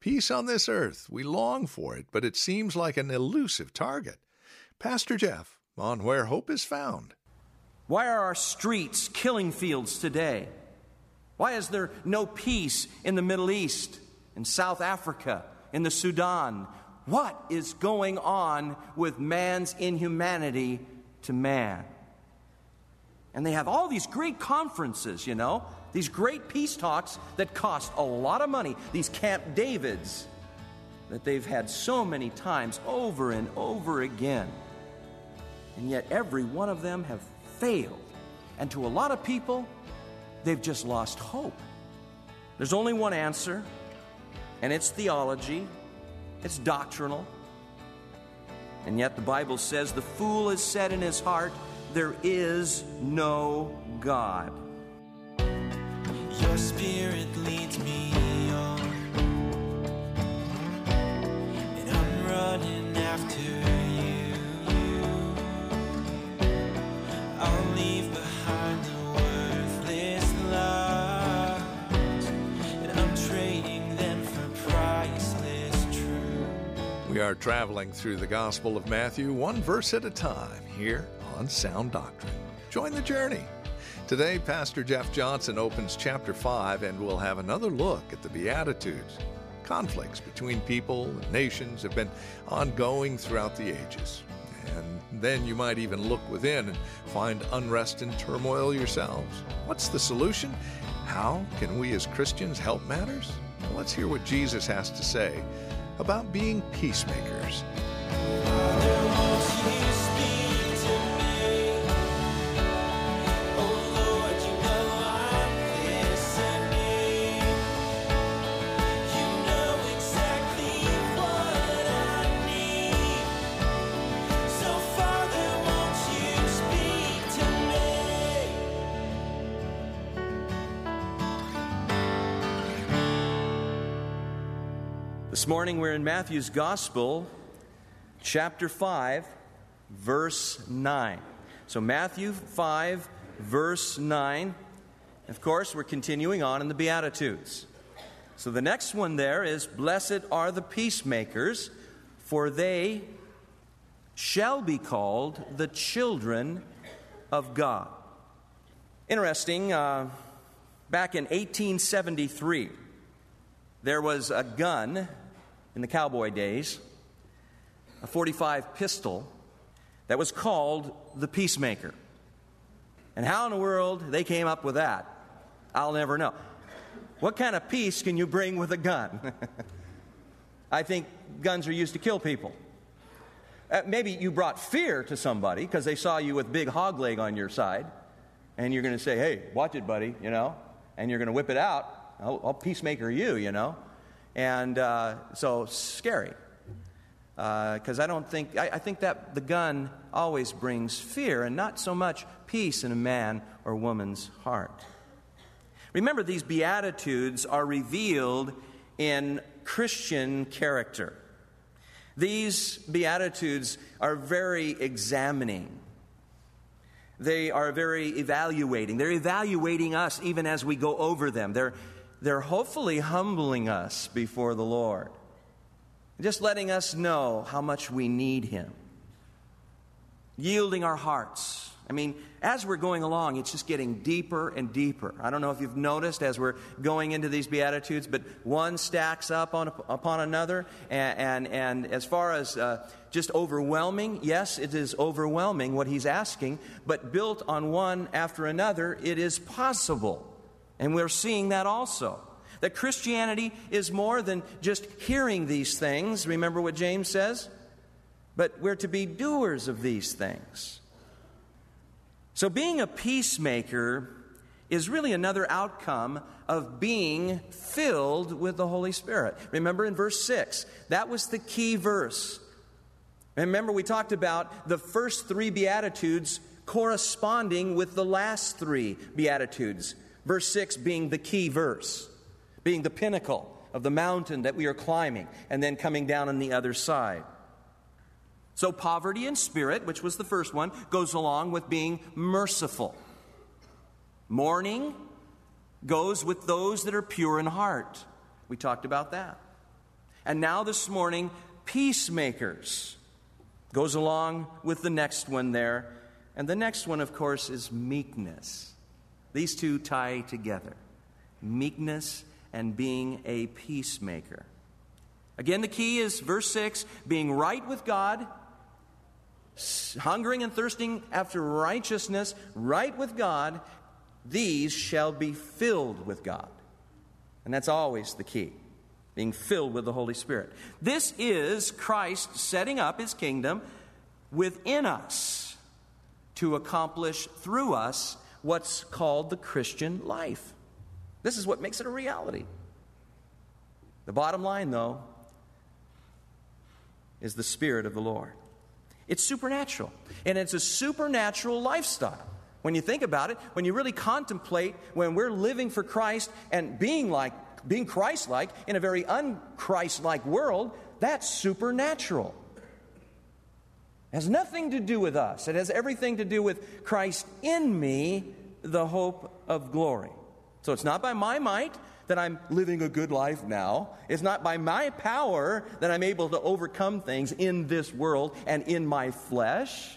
Peace on this earth, we long for it, but it seems like an elusive target. Pastor Jeff, on Where Hope is Found. Why are our streets killing fields today? Why is there no peace in the Middle East, in South Africa, in the Sudan? What is going on with man's inhumanity to man? And they have all these great conferences, you know, these great peace talks that cost a lot of money, these Camp Davids that they've had so many times over and over again. And yet every one of them have failed. And to a lot of people, they've just lost hope. There's only one answer, and it's theology, it's doctrinal. And yet the Bible says the fool has said in his heart, there is no God. Your spirit leads me on, and I'm running after you. I'll leave behind the worthless lies, and I'm trading them for priceless truth. We are traveling through the Gospel of Matthew, one verse at a time, here on Sound Doctrine. Join the journey. Today, Pastor Jeff Johnson opens chapter 5, and we'll have another look at the Beatitudes. Conflicts between people and nations have been ongoing throughout the ages. And then you might even look within and find unrest and turmoil yourselves. What's the solution? How can we as Christians help matters? Well, let's hear what Jesus has to say about being peacemakers. This morning we're in Matthew's Gospel, chapter 5, verse 9. So, Matthew 5, verse 9. Of course, we're continuing on in the Beatitudes. So, the next one there is Blessed are the peacemakers, for they shall be called the children of God. Interesting, uh, back in 1873, there was a gun in the cowboy days, a 45 pistol, that was called the Peacemaker. And how in the world they came up with that, I'll never know. What kind of peace can you bring with a gun? I think guns are used to kill people. Uh, maybe you brought fear to somebody because they saw you with big hog leg on your side, and you're going to say, hey, watch it, buddy, you know, and you're going to whip it out. I'll, I'll peacemaker you, you know. And uh, so scary. Because I don't think, I, I think that the gun always brings fear and not so much peace in a man or woman's heart. Remember, these Beatitudes are revealed in Christian character. These Beatitudes are very examining. They are very evaluating. They're evaluating us even as we go over them. They're, they're hopefully humbling us before the Lord, just letting us know how much we need Him, yielding our hearts. I mean, as we're going along, it's just getting deeper and deeper. I don't know if you've noticed as we're going into these Beatitudes, but one stacks up on, upon another. And, and, and as far as uh, just overwhelming, yes, it is overwhelming what he's asking, but built on one after another, it is possible. And we're seeing that also. That Christianity is more than just hearing these things. Remember what James says? But we're to be doers of these things. So, being a peacemaker is really another outcome of being filled with the Holy Spirit. Remember in verse 6, that was the key verse. Remember, we talked about the first three Beatitudes corresponding with the last three Beatitudes. Verse 6 being the key verse, being the pinnacle of the mountain that we are climbing, and then coming down on the other side. So, poverty in spirit, which was the first one, goes along with being merciful. Mourning goes with those that are pure in heart. We talked about that. And now this morning, peacemakers. Goes along with the next one there. And the next one, of course, is meekness. These two tie together meekness and being a peacemaker. Again, the key is verse 6 being right with God, hungering and thirsting after righteousness, right with God, these shall be filled with God. And that's always the key being filled with the Holy Spirit. This is Christ setting up his kingdom within us to accomplish through us what's called the Christian life. This is what makes it a reality. The bottom line, though, is the Spirit of the Lord. It's supernatural, and it's a supernatural lifestyle. When you think about it, when you really contemplate when we're living for Christ and being like being Christ-like in a very unchrist-like world, that's supernatural. It has nothing to do with us. It has everything to do with Christ in me, the hope of glory. So it's not by my might that I'm living a good life now. It's not by my power that I'm able to overcome things in this world and in my flesh,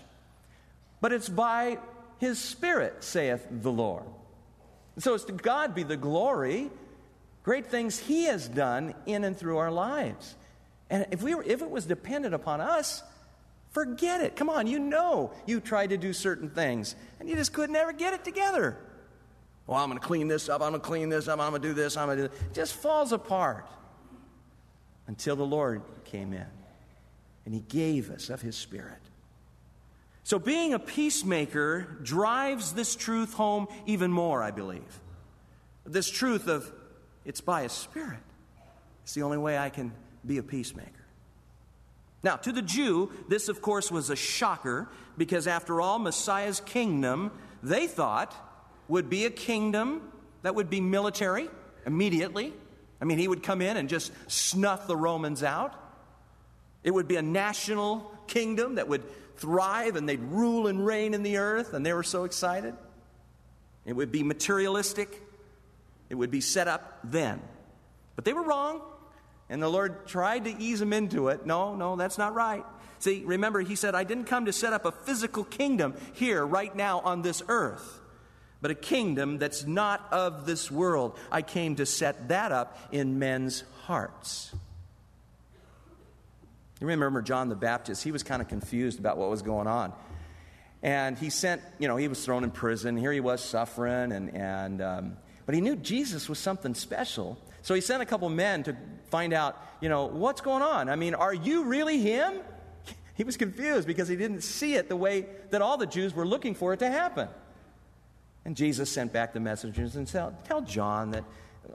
but it's by his Spirit, saith the Lord. So it's to God be the glory, great things he has done in and through our lives. And if, we were, if it was dependent upon us, forget it. Come on, you know you tried to do certain things and you just could never get it together. Well, I'm going to clean this up, I'm going to clean this up, I'm going to do this, I'm going to do this. It just falls apart until the Lord came in and he gave us of his Spirit. So, being a peacemaker drives this truth home even more, I believe. This truth of it's by a spirit. It's the only way I can be a peacemaker. Now, to the Jew, this, of course, was a shocker because, after all, Messiah's kingdom, they thought, would be a kingdom that would be military immediately. I mean, he would come in and just snuff the Romans out. It would be a national kingdom that would thrive and they'd rule and reign in the earth, and they were so excited. It would be materialistic, it would be set up then. But they were wrong, and the Lord tried to ease him into it. No, no, that's not right. See, remember, He said, I didn't come to set up a physical kingdom here, right now, on this earth, but a kingdom that's not of this world. I came to set that up in men's hearts. You remember John the Baptist, he was kind of confused about what was going on. And he sent, you know, he was thrown in prison. Here he was suffering, and, and um, but he knew Jesus was something special. So he sent a couple men to find out, you know, what's going on? I mean, are you really him? He was confused because he didn't see it the way that all the Jews were looking for it to happen. And Jesus sent back the messengers and said, Tell John that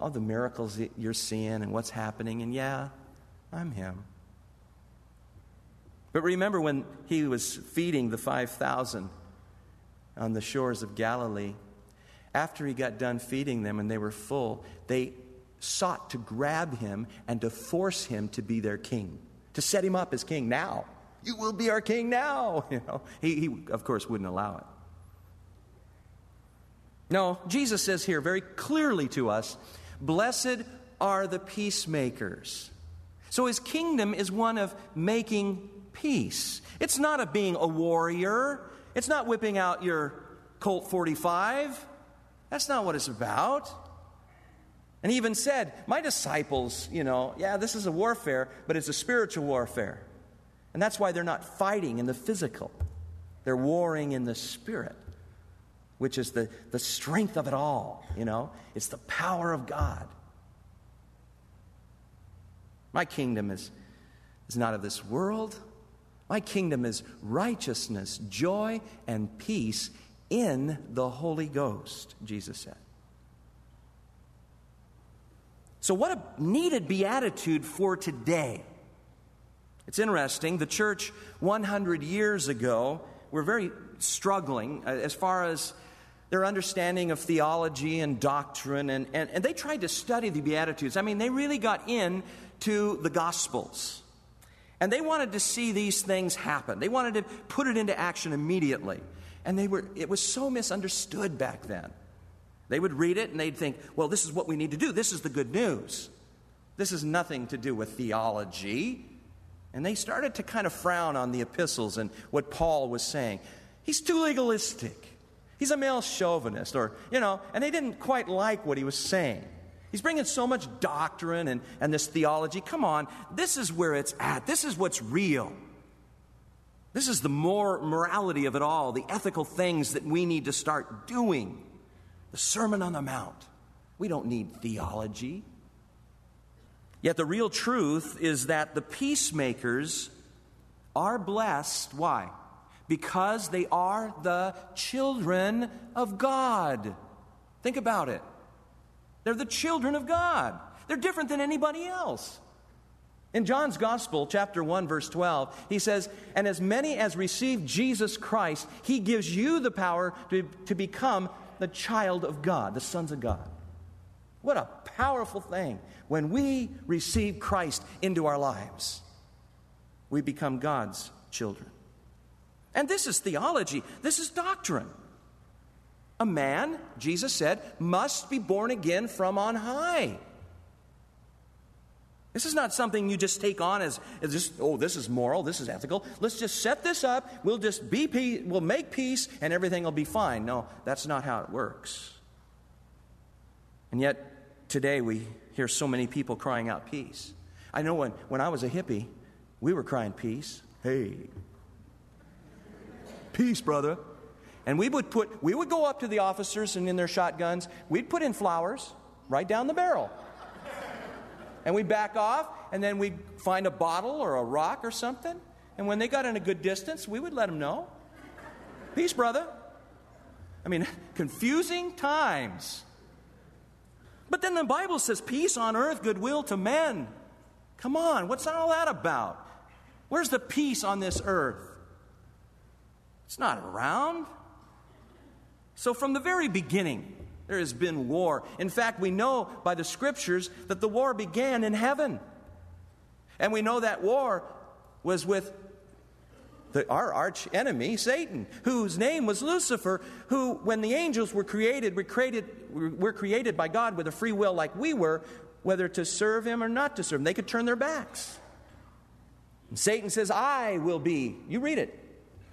all the miracles that you're seeing and what's happening, and yeah, I'm him. But remember when he was feeding the 5,000 on the shores of Galilee, after he got done feeding them and they were full, they sought to grab him and to force him to be their king, to set him up as king now. You will be our king now. You know, he, he of course wouldn't allow it. No, Jesus says here very clearly to us, blessed are the peacemakers. So his kingdom is one of making peace. It's not of being a warrior. It's not whipping out your Colt 45. That's not what it's about. And he even said, My disciples, you know, yeah, this is a warfare, but it's a spiritual warfare. And that's why they're not fighting in the physical, they're warring in the spirit, which is the, the strength of it all, you know? It's the power of God. My kingdom is, is not of this world. My kingdom is righteousness, joy, and peace in the Holy Ghost, Jesus said. So, what a needed beatitude for today. It's interesting, the church 100 years ago were very struggling uh, as far as their understanding of theology and doctrine, and, and, and they tried to study the Beatitudes. I mean, they really got into the Gospels. And they wanted to see these things happen. They wanted to put it into action immediately. And they were, it was so misunderstood back then. They would read it and they'd think, well, this is what we need to do. This is the good news. This has nothing to do with theology. And they started to kind of frown on the epistles and what Paul was saying. He's too legalistic. He's a male chauvinist, or, you know, and they didn't quite like what he was saying. He's bringing so much doctrine and, and this theology. Come on, this is where it's at. This is what's real. This is the more morality of it all, the ethical things that we need to start doing. The Sermon on the Mount. We don't need theology. Yet the real truth is that the peacemakers are blessed. Why? Because they are the children of God. Think about it. They're the children of God. They're different than anybody else. In John's Gospel, chapter 1, verse 12, he says, And as many as receive Jesus Christ, he gives you the power to, to become the child of God, the sons of God. What a powerful thing. When we receive Christ into our lives, we become God's children. And this is theology, this is doctrine. A man, Jesus said, must be born again from on high. This is not something you just take on as, as just, oh, this is moral, this is ethical. Let's just set this up. We'll just be peace, we'll make peace, and everything will be fine. No, that's not how it works. And yet, today we hear so many people crying out peace. I know when, when I was a hippie, we were crying peace. Hey, peace, brother. And we would put, we would go up to the officers and in their shotguns, we'd put in flowers right down the barrel. And we'd back off, and then we'd find a bottle or a rock or something. And when they got in a good distance, we would let them know. Peace, brother. I mean, confusing times. But then the Bible says, peace on earth, goodwill to men. Come on, what's all that about? Where's the peace on this earth? It's not around. So, from the very beginning, there has been war. In fact, we know by the scriptures that the war began in heaven. And we know that war was with the, our arch enemy, Satan, whose name was Lucifer, who, when the angels were created, were created, were created by God with a free will like we were, whether to serve him or not to serve him. They could turn their backs. And Satan says, I will be. You read it.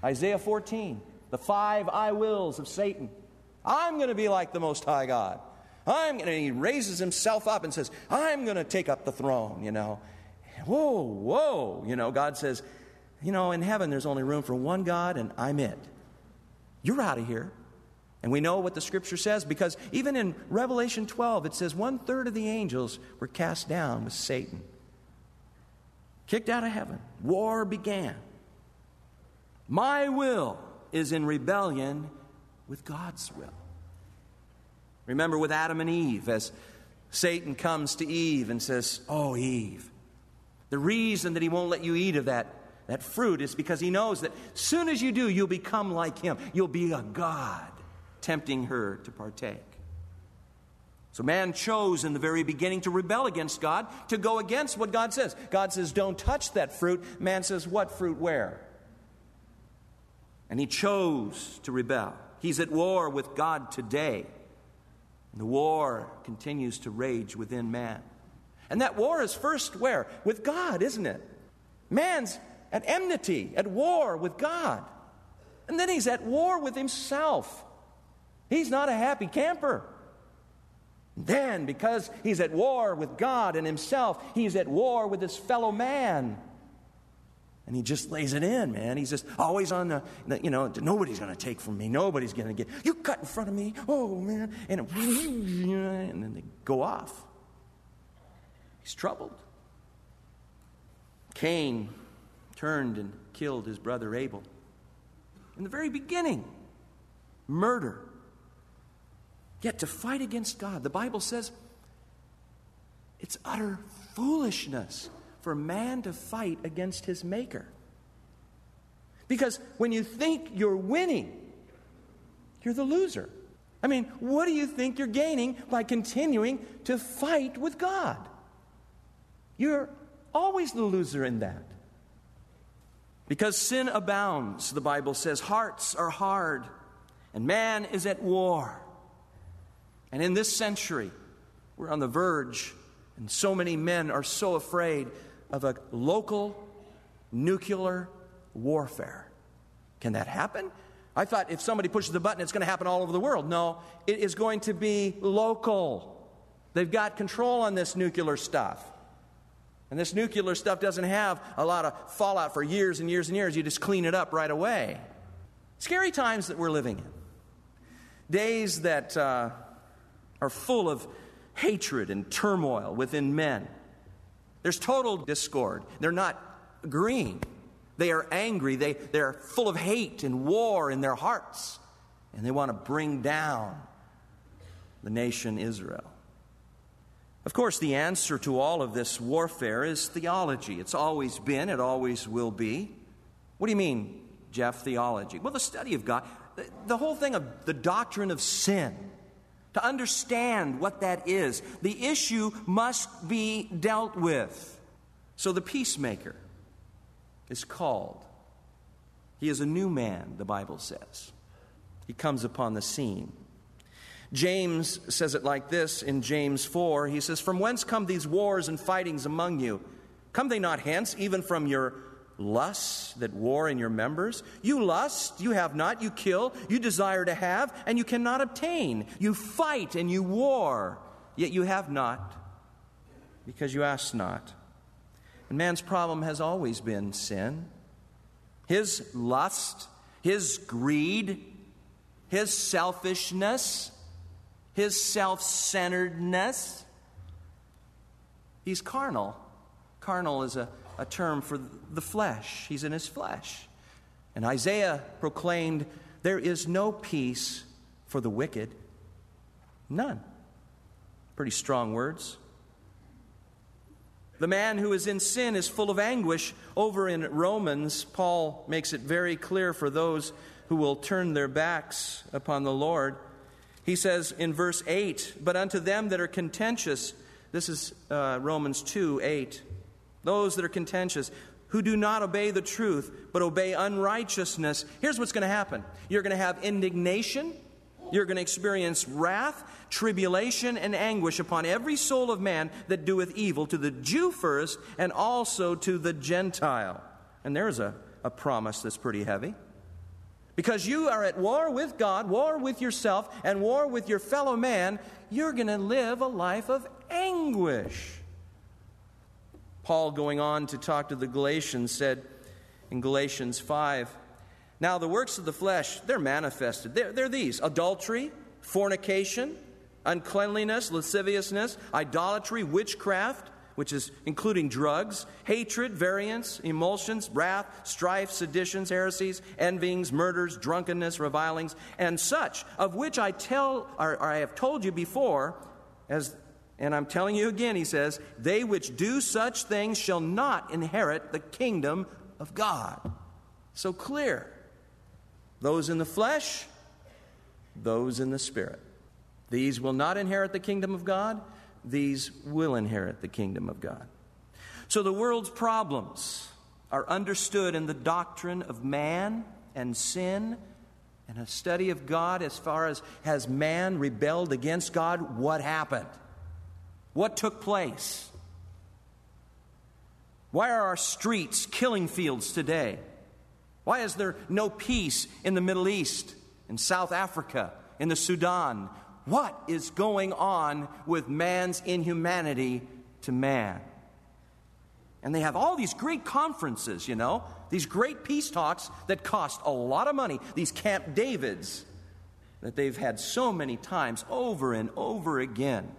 Isaiah 14, the five I wills of Satan. I'm going to be like the Most High God. I'm going to, he raises himself up and says, I'm going to take up the throne, you know. Whoa, whoa. You know, God says, you know, in heaven there's only room for one God and I'm it. You're out of here. And we know what the scripture says because even in Revelation 12, it says one third of the angels were cast down with Satan, kicked out of heaven. War began. My will is in rebellion with God's will. Remember with Adam and Eve, as Satan comes to Eve and says, Oh, Eve, the reason that he won't let you eat of that, that fruit is because he knows that soon as you do, you'll become like him. You'll be a God, tempting her to partake. So man chose in the very beginning to rebel against God, to go against what God says. God says, Don't touch that fruit. Man says, What fruit? Where? And he chose to rebel. He's at war with God today. And the war continues to rage within man. And that war is first where? With God, isn't it? Man's at enmity, at war with God. And then he's at war with himself. He's not a happy camper. Then, because he's at war with God and himself, he's at war with his fellow man. And he just lays it in, man. He's just always on the, the you know, nobody's going to take from me. Nobody's going to get, you cut in front of me. Oh, man. And, it, and then they go off. He's troubled. Cain turned and killed his brother Abel. In the very beginning, murder. Yet to fight against God, the Bible says it's utter foolishness for man to fight against his maker. Because when you think you're winning, you're the loser. I mean, what do you think you're gaining by continuing to fight with God? You're always the loser in that. Because sin abounds, the Bible says, hearts are hard, and man is at war. And in this century, we're on the verge And so many men are so afraid of a local nuclear warfare. Can that happen? I thought if somebody pushes the button, it's going to happen all over the world. No, it is going to be local. They've got control on this nuclear stuff. And this nuclear stuff doesn't have a lot of fallout for years and years and years. You just clean it up right away. Scary times that we're living in. Days that uh, are full of hatred and turmoil within men. There's total discord. They're not agreeing. They are angry. They, they're full of hate and war in their hearts. And they want to bring down the nation Israel. Of course, the answer to all of this warfare is theology. It's always been, it always will be. What do you mean, Jeff, theology? Well, the study of God, the, the whole thing of the doctrine of sin. To understand what that is, the issue must be dealt with. So the peacemaker is called. He is a new man, the Bible says. He comes upon the scene. James says it like this in James 4. He says, From whence come these wars and fightings among you? Come they not hence, even from your lusts that war in your members? You lust, you have not, you kill, you desire to have, and you cannot obtain. You fight and you war, yet you have not, because you ask not. And man's problem has always been sin. His lust, his greed, his selfishness, his self centeredness. He's carnal. Carnal is a, a term for the flesh. He's in his flesh. And Isaiah proclaimed, There is no peace for the wicked. None. Pretty strong words. The man who is in sin is full of anguish. Over in Romans, Paul makes it very clear for those who will turn their backs upon the Lord. He says in verse 8, But unto them that are contentious, this is uh, Romans 2 8, those that are contentious, who do not obey the truth, but obey unrighteousness, here's what's going to happen you're going to have indignation, you're going to experience wrath, tribulation, and anguish upon every soul of man that doeth evil, to the Jew first, and also to the Gentile. And there's a, a promise that's pretty heavy. Because you are at war with God, war with yourself, and war with your fellow man, you're going to live a life of anguish. Paul, going on to talk to the Galatians, said in Galatians 5 Now the works of the flesh, they're manifested. They're, they're these adultery, fornication, uncleanliness, lasciviousness, idolatry, witchcraft which is including drugs, hatred, variance, emulations, wrath, strife, seditions, heresies, envyings, murders, drunkenness, revilings, and such, of which I tell or, or I have told you before, as and I'm telling you again, he says, they which do such things shall not inherit the kingdom of God. So clear. Those in the flesh, those in the spirit. These will not inherit the kingdom of God these will inherit the kingdom of God. So the world's problems are understood in the doctrine of man and sin and a study of God as far as has man rebelled against God? What happened? What took place? Why are our streets killing fields today? Why is there no peace in the Middle East, in South Africa, in the Sudan? What is going on with man's inhumanity to man? And they have all these great conferences, you know, these great peace talks that cost a lot of money, these Camp Davids that they've had so many times over and over again.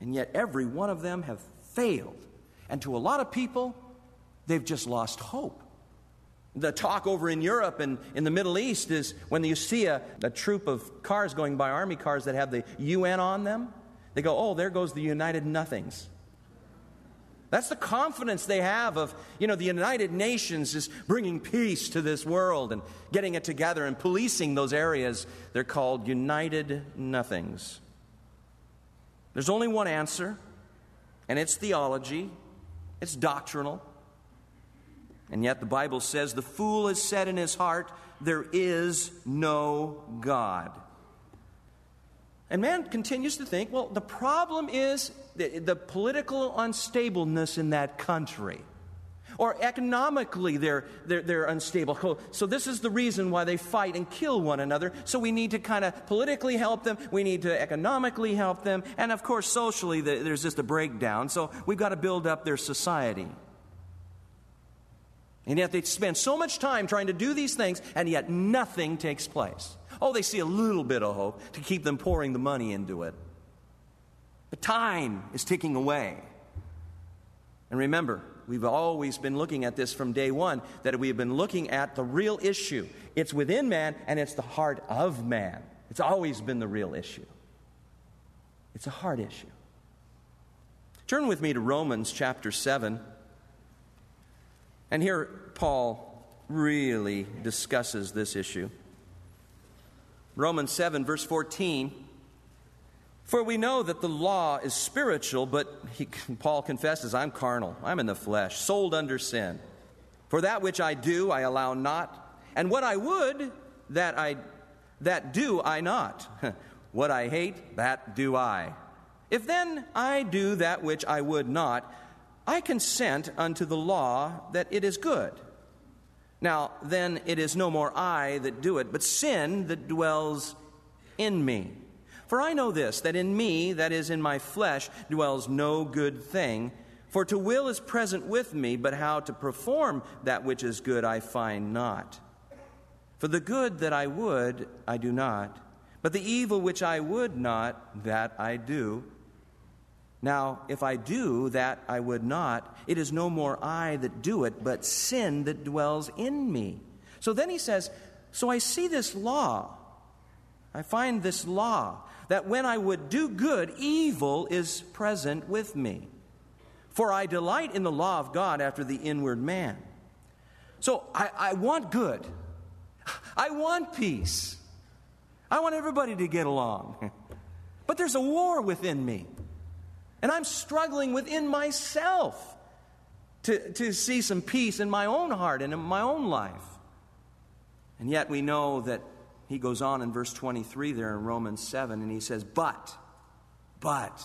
And yet every one of them have failed. And to a lot of people, they've just lost hope. The talk over in Europe and in the Middle East is when you see a, a troop of cars going by, army cars that have the UN on them, they go, oh, there goes the United Nothings. That's the confidence they have of, you know, the United Nations is bringing peace to this world and getting it together and policing those areas. They're called United Nothings. There's only one answer, and it's theology, it's doctrinal. And yet the Bible says the fool has said in his heart, There is no God. And man continues to think, well, the problem is the, the political unstableness in that country. Or economically, they're, they're, they're unstable. So, this is the reason why they fight and kill one another. So, we need to kind of politically help them. We need to economically help them. And of course, socially, there's just a breakdown. So, we've got to build up their society. And yet, they spend so much time trying to do these things, and yet nothing takes place. Oh, they see a little bit of hope to keep them pouring the money into it. But time is ticking away. And remember, we've always been looking at this from day one that we have been looking at the real issue. It's within man and it's the heart of man. It's always been the real issue. It's a heart issue. Turn with me to Romans chapter 7. And here Paul really discusses this issue. Romans 7, verse 14 for we know that the law is spiritual, but he, Paul confesses, I'm carnal, I'm in the flesh, sold under sin. For that which I do, I allow not, and what I would, that I that do I not. what I hate, that do I. If then I do that which I would not, I consent unto the law that it is good. Now, then it is no more I that do it, but sin that dwells in me. For I know this, that in me, that is in my flesh, dwells no good thing. For to will is present with me, but how to perform that which is good I find not. For the good that I would, I do not, but the evil which I would not, that I do. Now, if I do that I would not, it is no more I that do it, but sin that dwells in me. So then he says, So I see this law. I find this law that when I would do good, evil is present with me. For I delight in the law of God after the inward man. So I, I want good. I want peace. I want everybody to get along. But there's a war within me. And I'm struggling within myself to, to see some peace in my own heart and in my own life. And yet we know that he goes on in verse 23 there in Romans 7, and he says, But, but,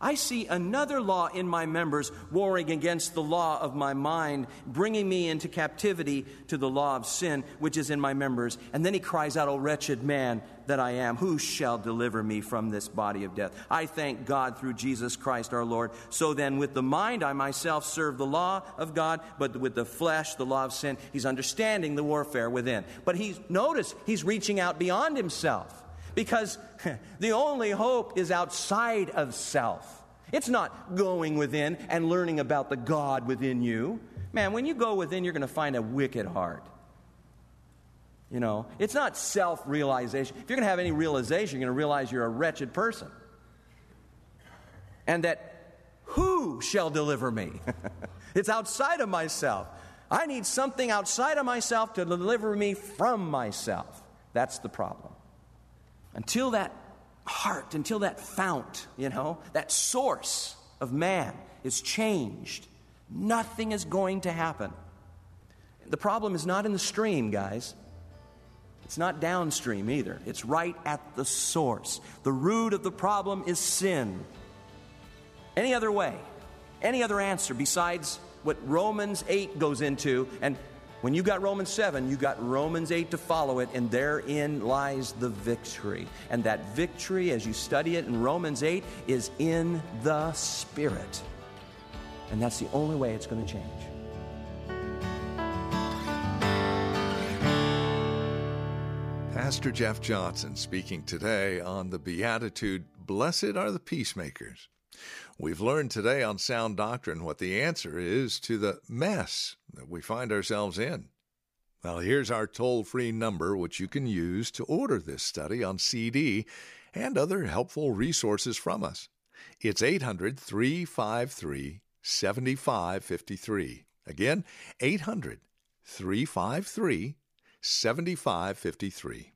I see another law in my members warring against the law of my mind, bringing me into captivity to the law of sin which is in my members. And then he cries out, O wretched man that I am, who shall deliver me from this body of death? I thank God through Jesus Christ our Lord. So then, with the mind, I myself serve the law of God, but with the flesh, the law of sin. He's understanding the warfare within. But he's, notice, he's reaching out beyond himself because the only hope is outside of self. It's not going within and learning about the God within you. Man, when you go within, you're going to find a wicked heart. You know, it's not self realization. If you're going to have any realization, you're going to realize you're a wretched person. And that who shall deliver me? it's outside of myself. I need something outside of myself to deliver me from myself. That's the problem. Until that heart, until that fount, you know, that source of man is changed, nothing is going to happen. The problem is not in the stream, guys. It's not downstream either. It's right at the source. The root of the problem is sin. Any other way, any other answer besides what Romans 8 goes into, and when you got Romans 7, you got Romans 8 to follow it, and therein lies the victory. And that victory, as you study it in Romans 8, is in the Spirit. And that's the only way it's going to change. Pastor Jeff Johnson speaking today on the Beatitude Blessed are the Peacemakers. We've learned today on Sound Doctrine what the answer is to the mess that we find ourselves in. Well, here's our toll free number, which you can use to order this study on CD and other helpful resources from us. It's 800 353 7553. Again, 800 353 7553.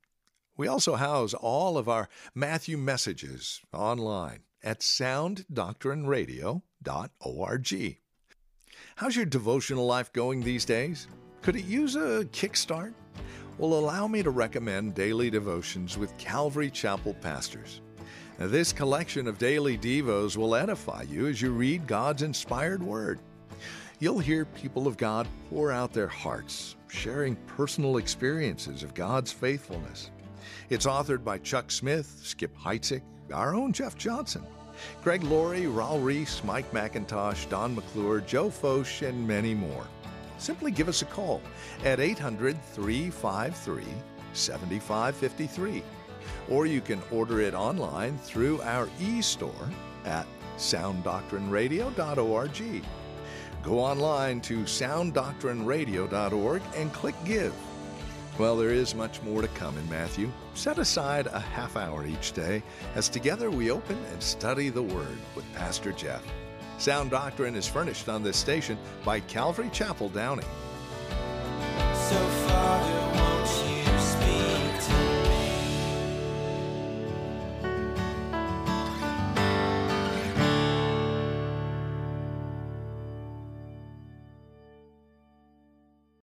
We also house all of our Matthew messages online at sounddoctrineradio.org. How's your devotional life going these days? Could it use a kickstart? Well, allow me to recommend daily devotions with Calvary Chapel pastors. Now, this collection of daily devos will edify you as you read God's inspired word. You'll hear people of God pour out their hearts, sharing personal experiences of God's faithfulness. It's authored by Chuck Smith, Skip Heitzig, our own Jeff Johnson, Greg Laurie, Raul Ries, Mike McIntosh, Don McClure, Joe Focht, and many more. Simply give us a call at 800 353 7553 or you can order it online through our e-store at sounddoctrineradio.org. Go online to sounddoctrineradio.org and click Give. Well, there is much more to come in Matthew. Set aside a half hour each day as together we open and study the Word with Pastor Jeff. Sound Doctrine is furnished on this station by Calvary Chapel Downey. So Father,